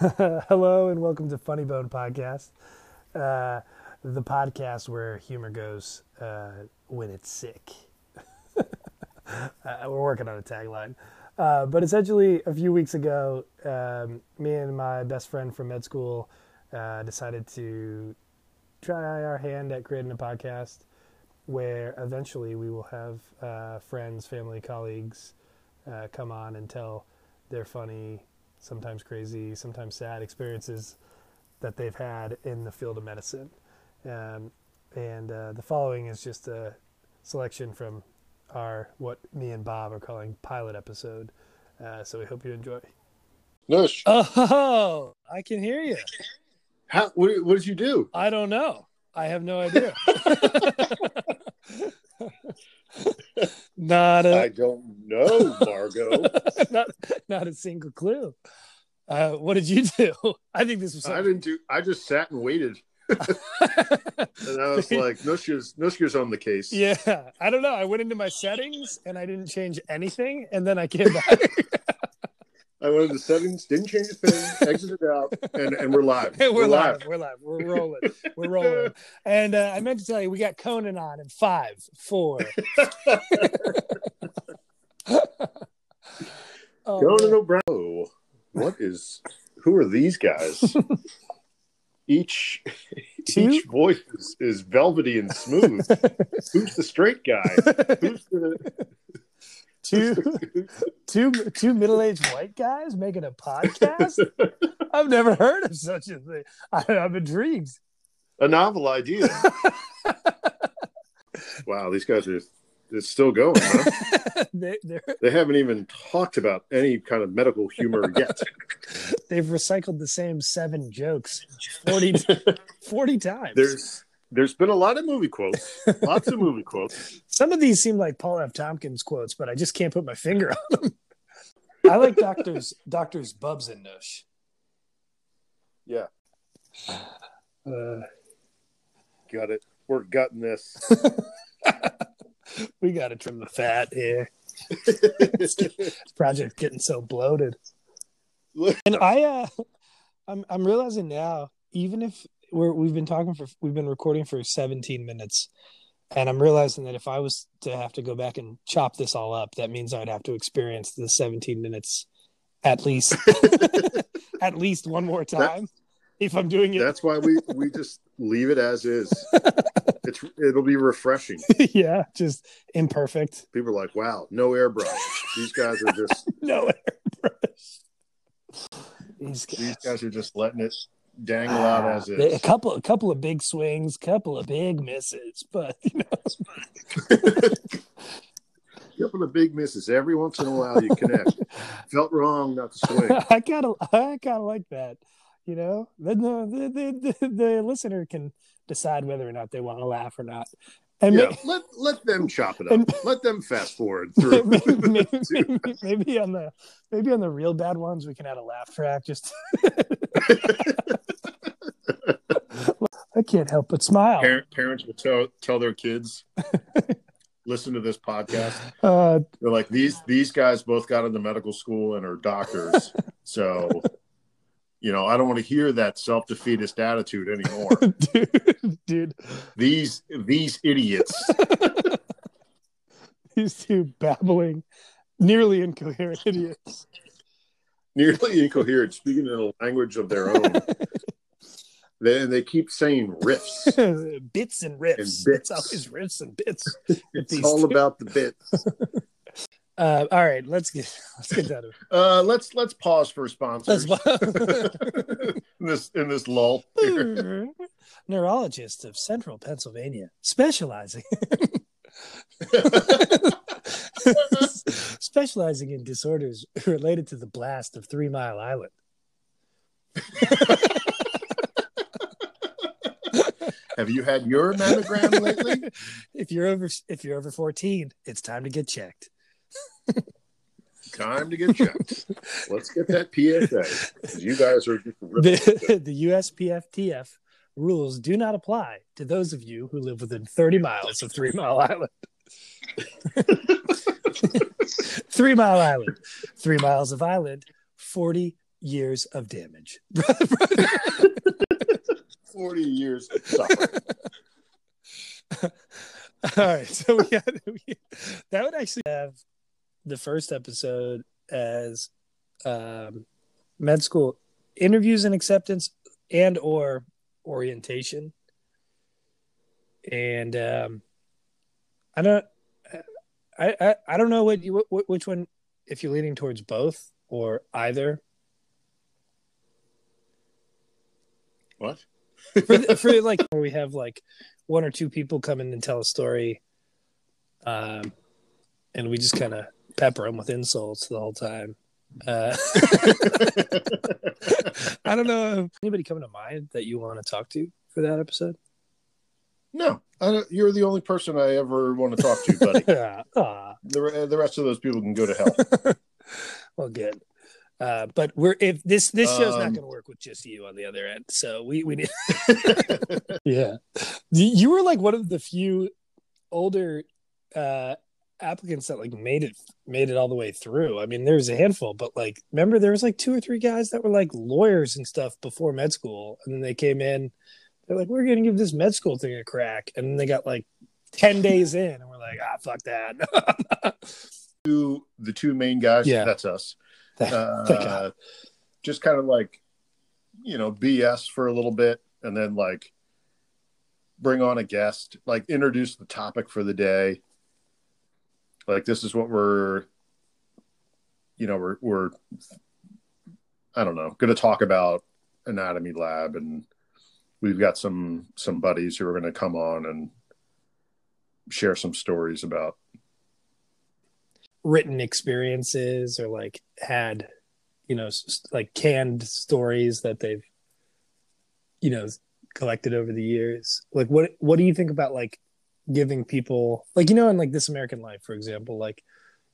Hello and welcome to Funny Bone Podcast, uh, the podcast where humor goes uh, when it's sick. uh, we're working on a tagline. Uh, but essentially, a few weeks ago, um, me and my best friend from med school uh, decided to try our hand at creating a podcast where eventually we will have uh, friends, family, colleagues come on and tell their funny sometimes crazy, sometimes sad experiences that they've had in the field of medicine. Um, and uh, the following is just a selection from our what me and Bob are calling pilot episode. Uh, so we hope you enjoy. Nush. Oh, I can hear you. How? What, what did you do? I don't know. I have no idea. not a, I don't know, Margot. not not a single clue. Uh, what did you do? I think this was. I didn't do. I just sat and waited, and I was like, Nushka's Nushka's on the case. Yeah, I don't know. I went into my settings and I didn't change anything, and then I came back. I went into settings, didn't change a thing, exited out, and, and we're live. we're, we're live. live. We're live. We're rolling. We're rolling. And uh, I meant to tell you, we got Conan on in five, four. oh, Conan O'Brien. What is? Who are these guys? each each voice is, is velvety and smooth. Who's the straight guy? Who's the two two two middle-aged white guys making a podcast? I've never heard of such a thing. I, am intrigued. A novel idea. Wow these guys are it's still going huh? they, they haven't even talked about any kind of medical humor yet. They've recycled the same seven jokes 40, 40 times. There's there's been a lot of movie quotes, lots of movie quotes. Some of these seem like Paul F. Tompkins quotes, but I just can't put my finger on them. I like doctors, doctors Bubs and Nush. Yeah. Uh, got it. We're gutting this. we got to trim the fat here. this project getting so bloated. And I, uh, I'm, I'm realizing now, even if we're we've been talking for we've been recording for 17 minutes and i'm realizing that if i was to have to go back and chop this all up that means i'd have to experience the 17 minutes at least at least one more time that, if i'm doing it. That's why we we just leave it as is. It's it'll be refreshing. Yeah just imperfect. People are like wow no airbrush. These guys are just no airbrush. These guys. these guys are just letting it dangle out as ah, is. A couple, a couple of big swings, couple of big misses, but you know. It's fine. Couple of big misses every once in a while you connect. Felt wrong not to swing. I kind of, I kind of like that. You know, the the, the the the listener can decide whether or not they want to laugh or not. And yeah, let let them chop it up. And- let them fast forward through. maybe, maybe, maybe, on the maybe on the real bad ones, we can add a laugh track. Just I can't help but smile. Parent, parents will tell tell their kids, listen to this podcast. Uh, They're like these these guys both got into medical school and are doctors, so you know I don't want to hear that self defeatist attitude anymore, dude. Dude, these these idiots, these two babbling, nearly incoherent idiots nearly incoherent, speaking in a language of their own. they, they keep saying riffs, bits and riffs. And bits. It's always riffs and bits. it's all two. about the bits. Uh, all right, let's get let's get that. Uh, let's let's pause for sponsors. in this in this lull. Here. Neurologist of Central Pennsylvania, specializing specializing in disorders related to the blast of Three Mile Island. Have you had your mammogram lately? if you're over if you're over 14, it's time to get checked. time to get checked. Let's get that PSA. You guys are the, the USPSTF rules do not apply to those of you who live within 30 miles of Three Mile Island. Three Mile Island, three miles of island, 40 years of damage. 40 years of suffering. All right, so we, had, we that would actually have the first episode as um, med school interviews and acceptance and or orientation and um, i don't I, I i don't know what you what, which one if you're leaning towards both or either what for, for like where we have like one or two people come in and tell a story um and we just kind of pepper them with insults the whole time uh, I don't know. Anybody coming to mind that you want to talk to for that episode? No, you're the only person I ever want to talk to, buddy. Yeah. The the rest of those people can go to hell. well, good. Uh, but we're if this this show's um, not going to work with just you on the other end, so we we need. yeah, you were like one of the few older uh, applicants that like made it made it all the way through. I mean, there was a handful, but like remember there was like two or three guys that were like lawyers and stuff before med school, and then they came in. They're like, we're gonna give this med school thing a crack, and then they got like ten days in, and we're like, ah, fuck that. two the two main guys, yeah, that's us. uh, just kind of like you know BS for a little bit, and then like bring on a guest, like introduce the topic for the day. Like this is what we're you know we're we're i don't know going to talk about anatomy lab and we've got some some buddies who are going to come on and share some stories about written experiences or like had you know like canned stories that they've you know collected over the years. Like what what do you think about like giving people like you know in like this american life for example like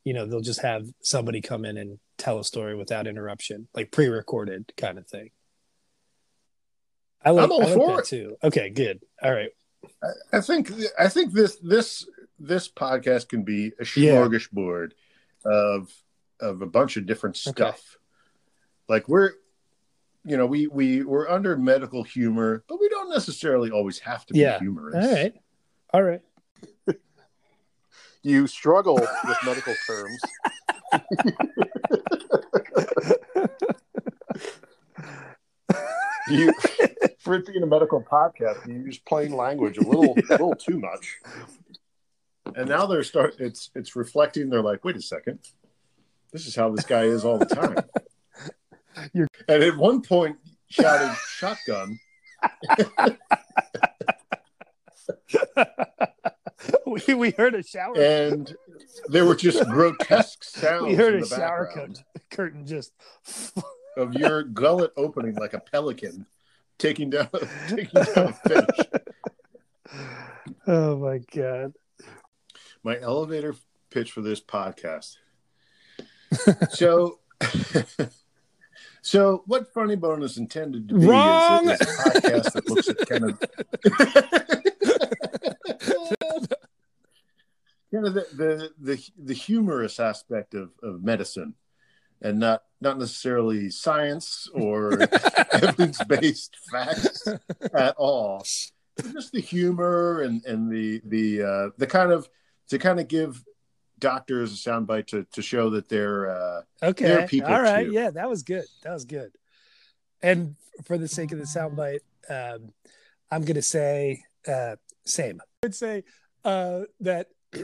you know they'll just have somebody come in and tell a story without interruption like pre-recorded kind of thing i like, I'm all I like for it too okay good all right I, I think i think this this this podcast can be a smorgasbord yeah. of of a bunch of different stuff okay. like we're you know we we we're under medical humor but we don't necessarily always have to be yeah. humorous all right all right. you struggle with medical terms. you for it being a medical podcast, you use plain language a little yeah. a little too much. And now they're start it's it's reflecting, they're like, wait a second. This is how this guy is all the time. You're... And at one point shouted shotgun. we, we heard a shower and there were just grotesque sounds. We heard a shower curtain, curtain just of your gullet opening like a pelican taking down taking down a fish. Oh my god! My elevator pitch for this podcast. so. So, what Funny Bone is intended to be Wrong! Is, is a podcast that looks at kind of kind of the, the the the humorous aspect of of medicine, and not not necessarily science or evidence based facts at all. But just the humor and and the the uh, the kind of to kind of give doctors a soundbite to to show that they're uh, okay. They're people all right, too. yeah, that was good. That was good. And for the sake of the soundbite, um, I'm going to say uh, same. I would say uh, that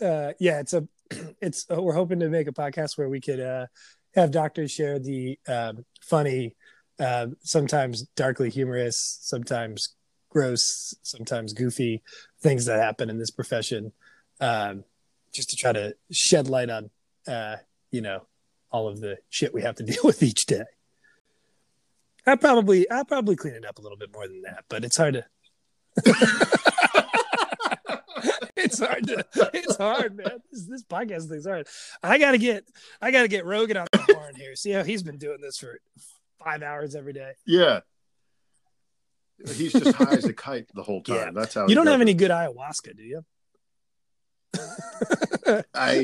uh, yeah, it's a it's uh, we're hoping to make a podcast where we could uh, have doctors share the um, funny, uh, sometimes darkly humorous, sometimes gross, sometimes goofy things that happen in this profession, um, just to try to shed light on uh, you know all of the shit we have to deal with each day. I probably I probably clean it up a little bit more than that, but it's hard to. it's hard to, it's hard, man. Podcast thing's hard. I gotta get I gotta get Rogan on the horn here. See how he's been doing this for five hours every day. Yeah. He's just high as a kite the whole time. Yeah. That's how you don't have any good ayahuasca, do you? I